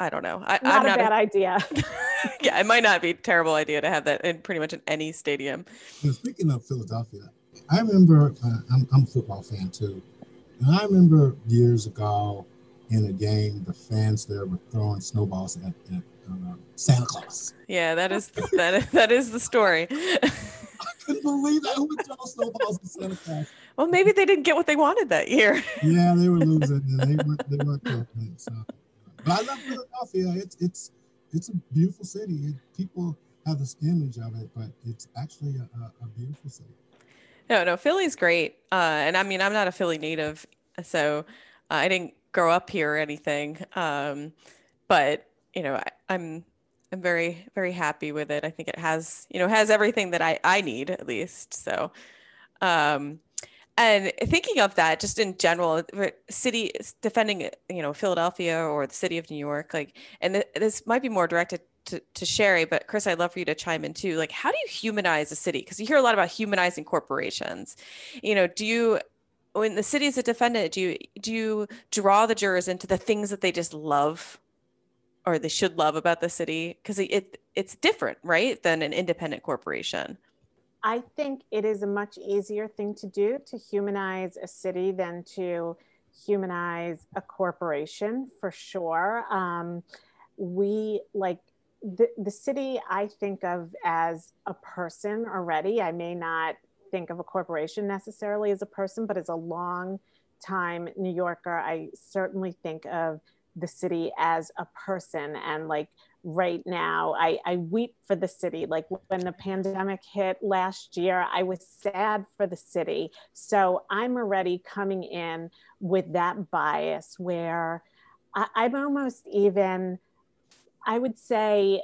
I don't know. I, not I'm a not bad idea. yeah, it might not be a terrible idea to have that in pretty much in any stadium. Speaking of Philadelphia, I remember uh, I'm, I'm a football fan too, and I remember years ago in a game, the fans there were throwing snowballs at, at uh, Santa Claus. Yeah, that is that is, that is the story. I couldn't believe that. Who would throw snowballs at Santa Claus? well, maybe they didn't get what they wanted that year. Yeah, they were losing, and they weren't they weren't coping. So, but I love Philadelphia. It's it's it's a beautiful city. It, people have this image of it, but it's actually a, a, a beautiful city. No, no, Philly's great. Uh, and I mean, I'm not a Philly native, so uh, I didn't grow up here or anything. Um, but you know, I, I'm I'm very very happy with it. I think it has you know has everything that I I need at least. So, um, and thinking of that, just in general, city defending you know Philadelphia or the city of New York, like, and th- this might be more directed to, to Shari, but Chris, I'd love for you to chime in too. Like, how do you humanize a city? Because you hear a lot about humanizing corporations. You know, do you when the city is a defendant, do you do you draw the jurors into the things that they just love or they should love about the city? Because it, it it's different, right, than an independent corporation. I think it is a much easier thing to do to humanize a city than to humanize a corporation for sure. Um, we like the, the city I think of as a person already. I may not think of a corporation necessarily as a person, but as a long time New Yorker, I certainly think of the city as a person. And like right now, I, I weep for the city. Like when the pandemic hit last year, I was sad for the city. So I'm already coming in with that bias where I, I'm almost even, I would say,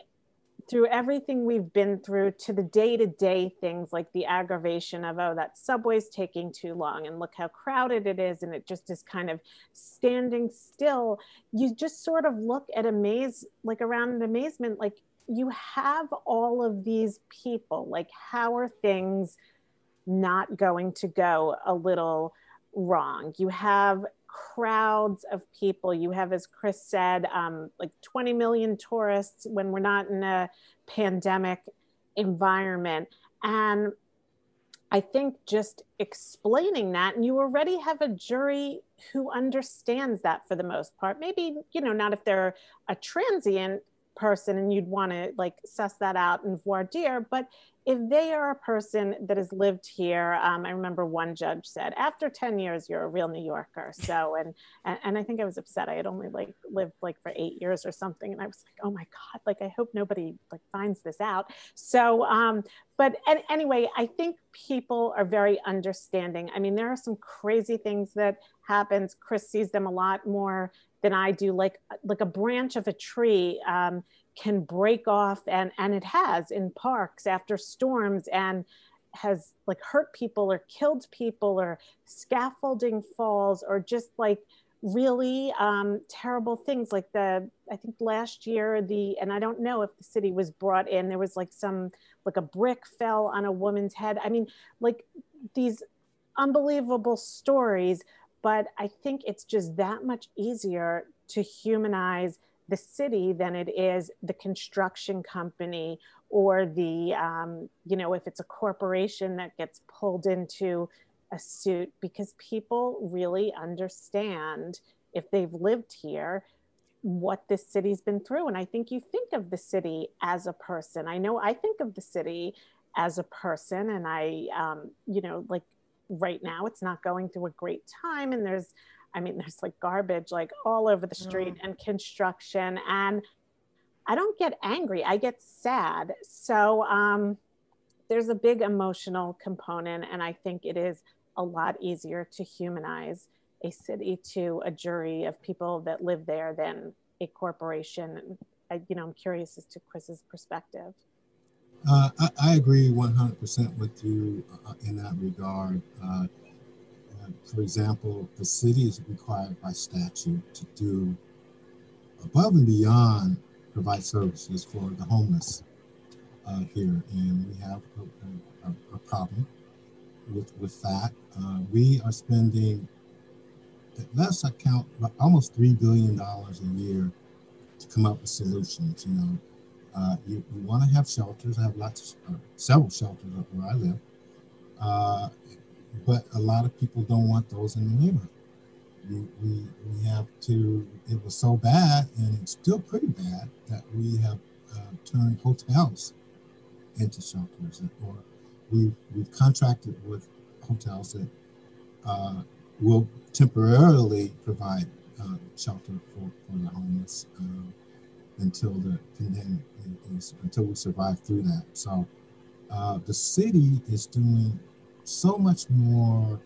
through everything we've been through to the day to day things like the aggravation of, oh, that subway's taking too long and look how crowded it is. And it just is kind of standing still. You just sort of look at amaze, like around in amazement, like you have all of these people. Like, how are things not going to go a little wrong? You have crowds of people. You have, as Chris said, um, like 20 million tourists when we're not in a pandemic environment. And I think just explaining that, and you already have a jury who understands that for the most part. Maybe, you know, not if they're a transient person and you'd want to like suss that out in voir dire, but if they are a person that has lived here, um, I remember one judge said, after 10 years, you're a real New Yorker. So, and, and, and I think I was upset. I had only like lived like for eight years or something. And I was like, oh my God, like, I hope nobody like finds this out. So, um, but and, anyway, I think people are very understanding. I mean, there are some crazy things that happens. Chris sees them a lot more than I do, like, like a branch of a tree. Um, can break off and and it has in parks after storms and has like hurt people or killed people or scaffolding falls or just like really um, terrible things like the i think last year the and i don't know if the city was brought in there was like some like a brick fell on a woman's head i mean like these unbelievable stories but i think it's just that much easier to humanize the city than it is the construction company or the um, you know if it's a corporation that gets pulled into a suit because people really understand if they've lived here what this city's been through. And i think you think of the city as a person. I know i think of the city as a person and i um, you know like right now it's not going through a great time and there's I mean, there's like garbage like all over the street mm. and construction. And I don't get angry, I get sad. So um, there's a big emotional component. And I think it is a lot easier to humanize a city to a jury of people that live there than a corporation. I, you know, I'm curious as to Chris's perspective. Uh, I, I, agree 100% with you uh, in that regard. Uh, for example, the city is required by statute to do above and beyond provide services for the homeless uh, here, and we have a, a, a, problem with with that. Uh, we are spending, last I count, almost three billion dollars a year to come up with solutions. You know, uh, you, you want to have shelters. I have lots, of, uh, several shelters where I live, uh, but a lot of people don't want those in the neighborhood. We, we, we have to, it was so bad, and it's still pretty bad, that we have uh, turned hotels into shelters, or we've, we've contracted with hotels that uh, will temporarily provide uh, shelter for, for the homeless um, until the pandemic until we survive through that. So uh, the city is doing so much more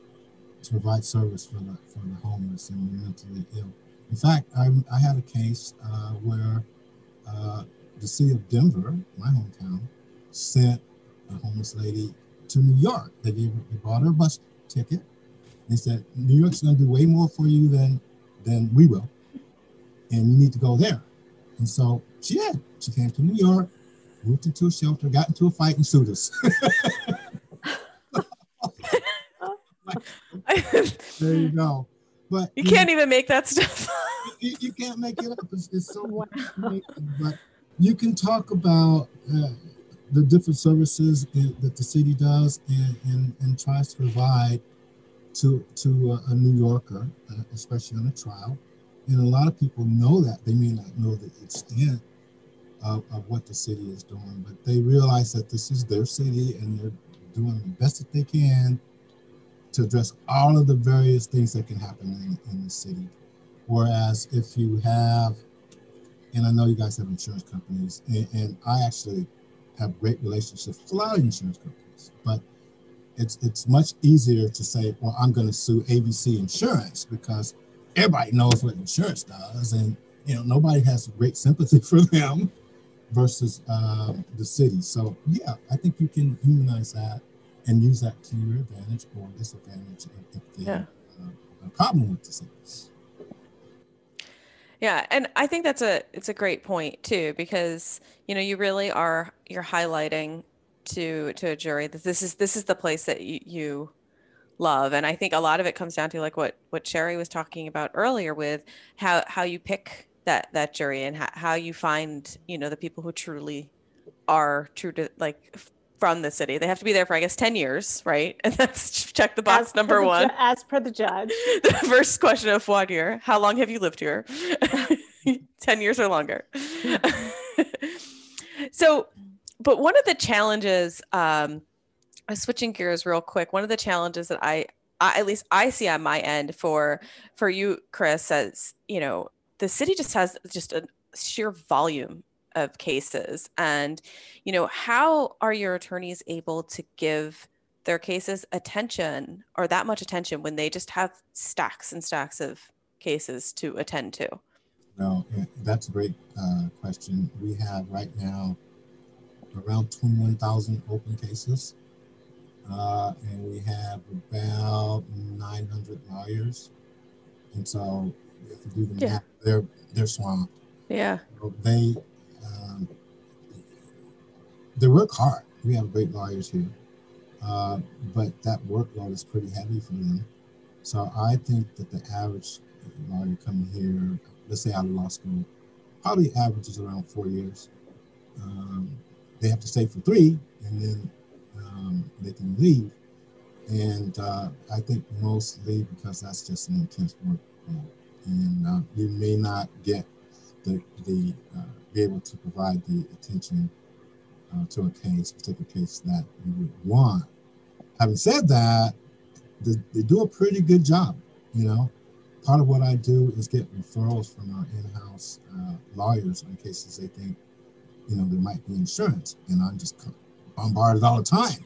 to provide service for the for the homeless and the mentally ill. In fact, I, I had a case uh, where uh, the city of Denver, my hometown, sent a homeless lady to New York. They gave her, they bought her a bus ticket. They said New York's going to do way more for you than than we will, and you need to go there. And so she did. She came to New York, moved into a shelter, got into a fight, and sued us. there you go. But you can't even make that stuff. you, you, can't make it up. It's, it's so wow. but you can talk about uh, the different services that the city does and, and, and tries to provide to to a, a New Yorker, uh, especially on a trial. And a lot of people know that. They may not know the extent of, of what the city is doing, but they realize that this is their city and they're doing the best that they can to address all of the various things that can happen in, in the city. Whereas if you have, and I know you guys have insurance companies, and, and I actually have great relationships with a lot of insurance companies, but it's it's much easier to say, well, I'm going to sue ABC Insurance because everybody knows what insurance does, and you know nobody has great sympathy for them versus um, the city. So yeah, I think you can humanize that and use that to your advantage or disadvantage if, if they yeah. uh, a problem with the city. Yeah, and I think that's a it's a great point too because you know you really are you're highlighting to to a jury that this is this is the place that you, you love and i think a lot of it comes down to like what what shari was talking about earlier with how how you pick that that jury and how, how you find you know the people who truly are true to like from the city. They have to be there for i guess 10 years right? And that's check the box as number one. ju- as per the judge. The first question of one year how long have you lived here? 10 years or longer. So but one of the challenges, um, switching gears real quick, one of the challenges that I, I, at least I see on my end for for you, Chris, as you know, the city just has just a sheer volume of cases, and you know, how are your attorneys able to give their cases attention or that much attention when they just have stacks and stacks of cases to attend to? No, that's a great uh, question. We have right now around 21,000 open cases. Uh, and we have about 900 lawyers. And so if you do the yeah. math, they're, they're swamped. Yeah. So they, um, they work hard. We have great lawyers here. Uh, but that workload is pretty heavy for them. So I think that the average lawyer coming here, let's say out of law school, probably averages around four years. Um, they have to stay for three and then um, they can leave. And uh, I think most leave because that's just an intense work. And uh, you may not get the, the uh, be able to provide the attention uh, to a case, particular case that you would want. Having said that, they, they do a pretty good job. You know, part of what I do is get referrals from our in-house uh, lawyers on cases they think you know, there might be insurance. And I'm just bombarded all the time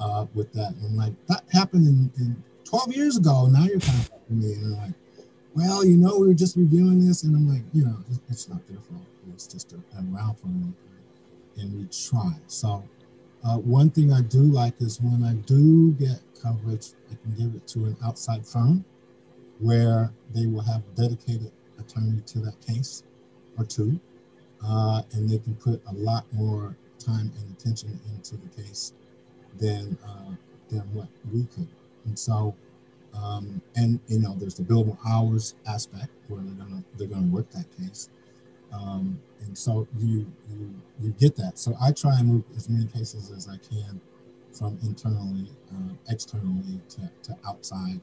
uh, with that. And I'm like, that happened in, in 12 years ago. Now you're contacting me. And I'm like, well, you know, we were just reviewing this. And I'm like, you know, it's not their fault. It's just a, around for me. And we try. So uh, one thing I do like is when I do get coverage, I can give it to an outside firm where they will have a dedicated attorney to that case or two uh, and they can put a lot more time and attention into the case than uh, than what we could. And so, um, and you know, there's the billable hours aspect where they're gonna they're gonna work that case. Um, and so you, you you get that. So I try and move as many cases as I can from internally, uh, externally to, to outside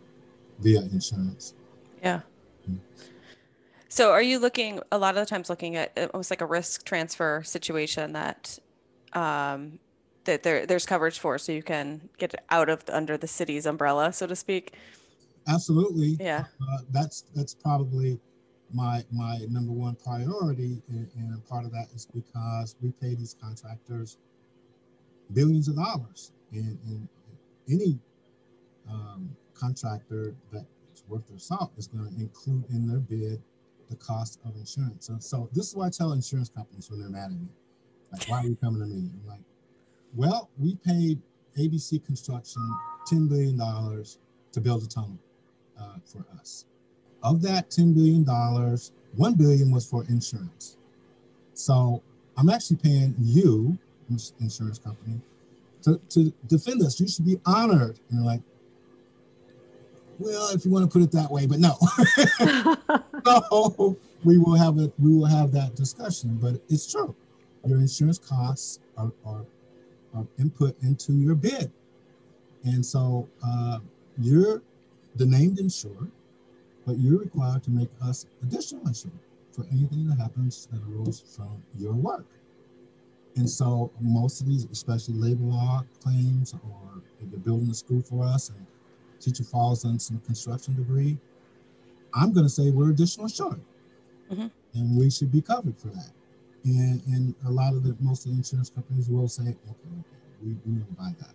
via insurance. Yeah. Mm-hmm. So are you looking a lot of the times looking at almost like a risk transfer situation that um, that there there's coverage for so you can get out of under the city's umbrella, so to speak? Absolutely. Yeah. Uh, that's that's probably my my number one priority, and, and part of that is because we pay these contractors billions of dollars, and, and any um, contractor that's worth their salt is going to include in their bid the cost of insurance. So, so this is why I tell insurance companies when they're mad at me, like, why are you coming to me? I'm like, well, we paid ABC Construction $10 billion to build a tunnel uh, for us. Of that $10 billion, 1 billion was for insurance. So I'm actually paying you, insurance company, to, to defend us. You should be honored. And they're like, well, if you want to put it that way, but no. so we will have it. We will have that discussion. But it's true. Your insurance costs are, are, are input into your bid, and so uh, you're the named insured but you're required to make us additional insurance for anything that happens that arose from your work. And so most of these, especially labor law claims, or if they're building a school for us and teacher falls on some construction debris, I'm going to say we're additional insured, mm-hmm. and we should be covered for that. And and a lot of the most of the insurance companies will say, okay, okay, we, we will buy that.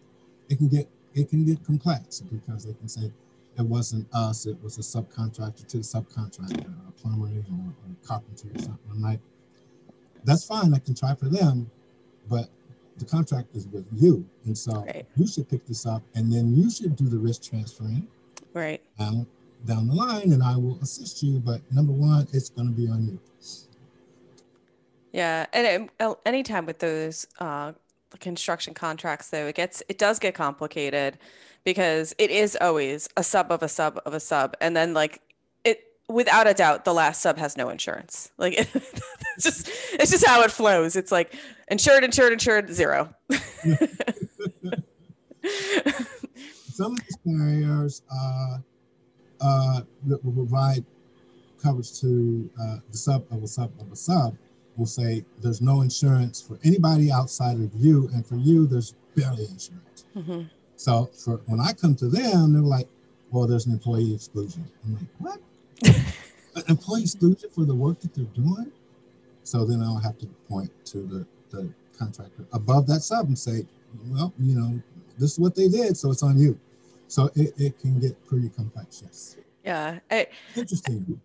It can get it can get complex because they can say, it wasn't us, it was a subcontractor to the subcontractor, a plumber or, a carpenter or something. I'm like, that's fine, I can try for them, but the contract is with you. And so right. you should pick this up and then you should do the risk transferring. Right. Down, down the line and I will assist you. But number one, it's going to be on you. Yeah. And it, anytime with those uh, construction contracts, though, it gets, it does get complicated because it is always a sub of a sub of a sub and then like it without a doubt the last sub has no insurance like it's just it's just how it flows it's like insured insured insured zero some of these carriers uh, uh, that will provide coverage to uh, the sub of a sub of a sub will say there's no insurance for anybody outside of you and for you there's barely insurance mm-hmm. So for when I come to them, they're like, well, there's an employee exclusion. I'm like, what? an employee exclusion for the work that they're doing? So then I'll have to point to the, the contractor above that sub and say, well, you know, this is what they did, so it's on you. So it, it can get pretty complex, yes. Yeah. I, interesting.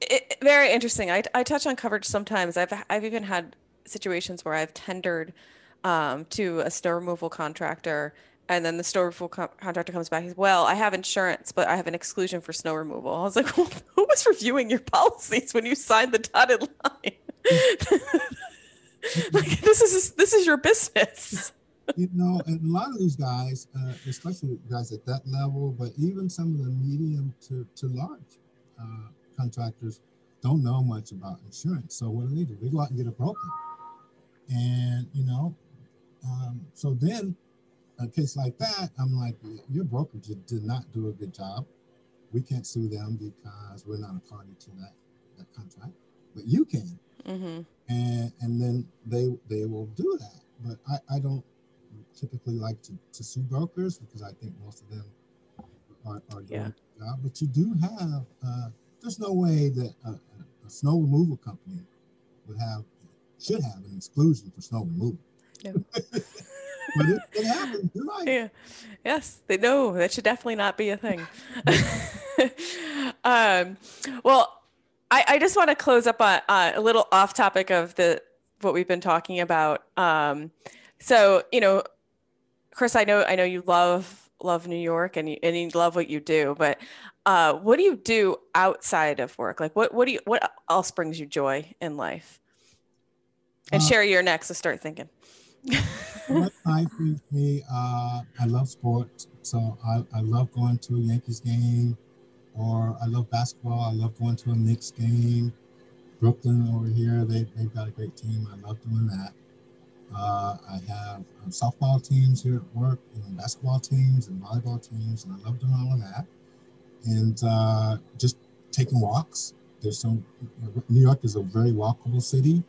It, very interesting. I, I touch on coverage sometimes. I've, I've even had situations where I've tendered um, to a snow removal contractor and then the snow removal co- contractor comes back. He's, well, I have insurance, but I have an exclusion for snow removal. I was like, well, who was reviewing your policies when you signed the dotted line? like this is this is your business. you know, a lot of these guys, uh, especially guys at that level, but even some of the medium to, to large uh, contractors don't know much about insurance. So what do they do? They go out and get a broker. And, you know, um, so then a case like that, I'm like, your broker did did not do a good job. We can't sue them because we're not a party to that, that contract, but you can. Mm-hmm. And and then they they will do that. But I, I don't typically like to, to sue brokers because I think most of them are, are doing yeah. job. But you do have, uh, there's no way that a, a, snow removal company would have, should have an exclusion for snow removal. but it, it happens. You're right. Yeah. Yes, they know that should definitely not be a thing. um, well, I, I just want to close up on uh, a little off topic of the what we've been talking about. Um, so you know, Chris, I know I know you love love New York and you and you love what you do, but uh, what do you do outside of work? Like what what do you what else brings you joy in life? And uh, share your next to start thinking what I think me, uh, I love sports. So I, I love going to a Yankees game or I love basketball. I love going to a Knicks game. Brooklyn over here, they, they've got a great team. I love doing that. Uh, I have um, softball teams here at work, and basketball teams and volleyball teams, and I love doing all of that. And uh, just taking walks. There's some, New York is a very walkable city.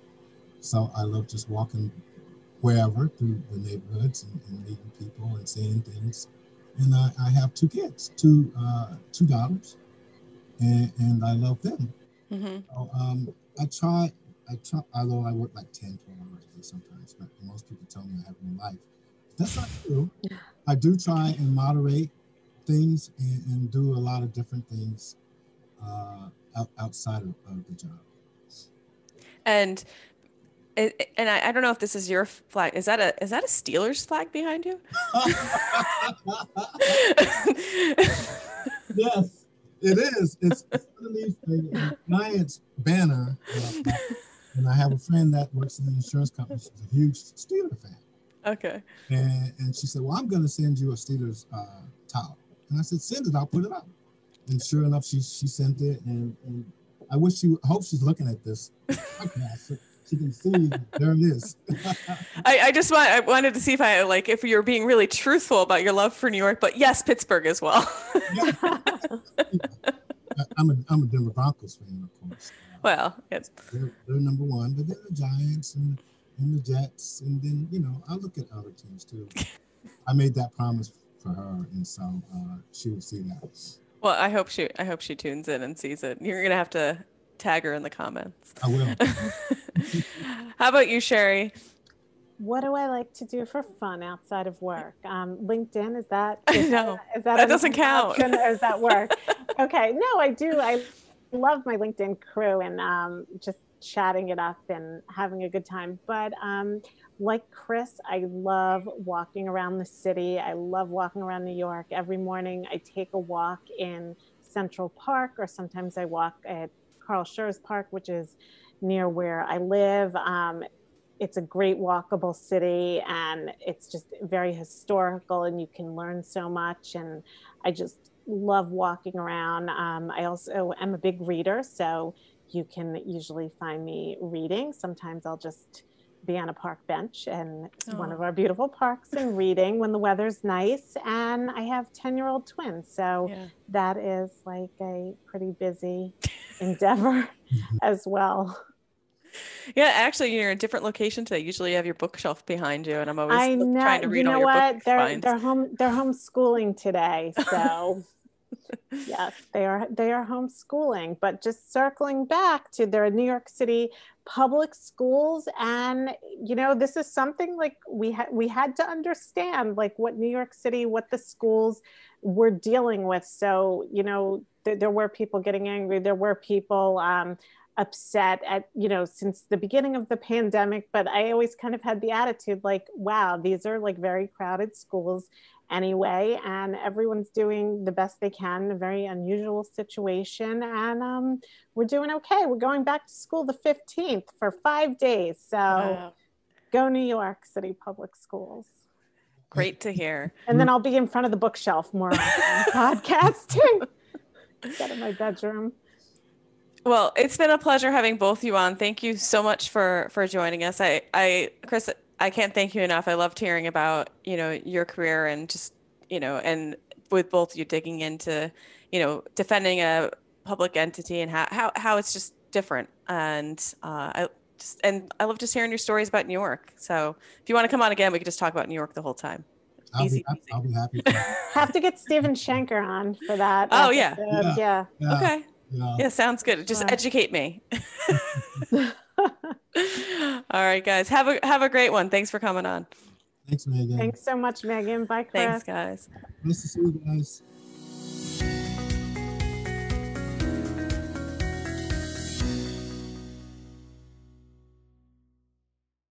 So I love just walking wherever through the neighborhoods and, and meeting people and seeing things. And I, I have two kids, two uh, two daughters, and, and I love them. Mm-hmm. So, um, I try, I try, although I work like 10, 12 hours a day sometimes, but most people tell me I have no life. That's not true. I do try and moderate things and, and do a lot of different things uh, out, outside of, of the job. And and I, I, don't know if this is your flag. Is that a is that a Steelers flag behind you? yes, it is. It's a Giants banner, uh, and I have a friend that works in the insurance company. She's a huge Steelers fan. Okay. And and she said, "Well, I'm going to send you a Steelers uh, towel." And I said, "Send it. I'll put it up." And sure enough, she she sent it, and, and I wish she I hope she's looking at this she can see there it is. I, I just want I wanted to see if I like if you're being really truthful about your love for New York, but yes, Pittsburgh as well. yeah. I'm a I'm a Denver Broncos fan, of course. Well, yes. They're, they're number one, but then the Giants and and the Jets, and then you know I look at other teams too. I made that promise for her, and so uh, she will see that. Well, I hope she I hope she tunes in and sees it. You're gonna have to tag her in the comments. I will. How about you, Shari? What do I like to do for fun outside of work? Um, LinkedIn is that? Is no, that, is that, that doesn't count. Or is that work? okay, no, I do. I love my LinkedIn crew and um, just chatting it up and having a good time. But um, like Chris, I love walking around the city. I love walking around New York. Every morning, I take a walk in Central Park, or sometimes I walk at Carl Schurz Park, which is near where I live. Um, it's a great walkable city and it's just very historical and you can learn so much. And I just love walking around. Um, I also am a big reader, so you can usually find me reading. Sometimes I'll just be on a park bench in oh. one of oh. our beautiful parks and reading when the weather's nice. And I have 10 year old twins. So yeah. that is like a pretty busy endeavor mm-hmm. as well. Yeah, actually, you're in a different location today. Usually, you have your bookshelf behind you, and I'm always know, trying to read you know all your what? book they're, finds. They're home. They're homeschooling today, so yes, they are they are homeschooling. But just circling back to their New York City public schools, and you know, this is something like we had we had to understand like what New York City, what the schools were dealing with. So you know, th- there were people getting angry. There were people. Um, upset at you know since the beginning of the pandemic but i always kind of had the attitude like wow these are like very crowded schools anyway, and everyone's doing the best they can in a very unusual situation. And um, we're doing okay. We're going back to school the 15th for five days. So wow. go New York City Public Schools. Great to hear. And then I'll be in front of the bookshelf more podcasting of my bedroom. Well, it's been a pleasure having both you on. Thank you so much for for joining us. I, I, Chris, I can't thank you enough. I loved hearing about, you know, your career and just, you know, and with both you digging into, you know, defending a public entity and how, how, how it's just different. And uh, I just, and I love just hearing your stories about New York. So if you want to come on again, we could just talk about New York the whole time. I'll easy, be, easy. I'll be happy. Have to get Steven Shanker on for that. Oh yeah. Yeah. yeah. yeah. Okay. Yeah. yeah. sounds good. Just educate me. All right, guys. Have a have a great one. Thanks for coming on. Thanks, Meghan. Thanks so much, Meghan. Bye, Chris. Thanks, guys. Nice to see you guys.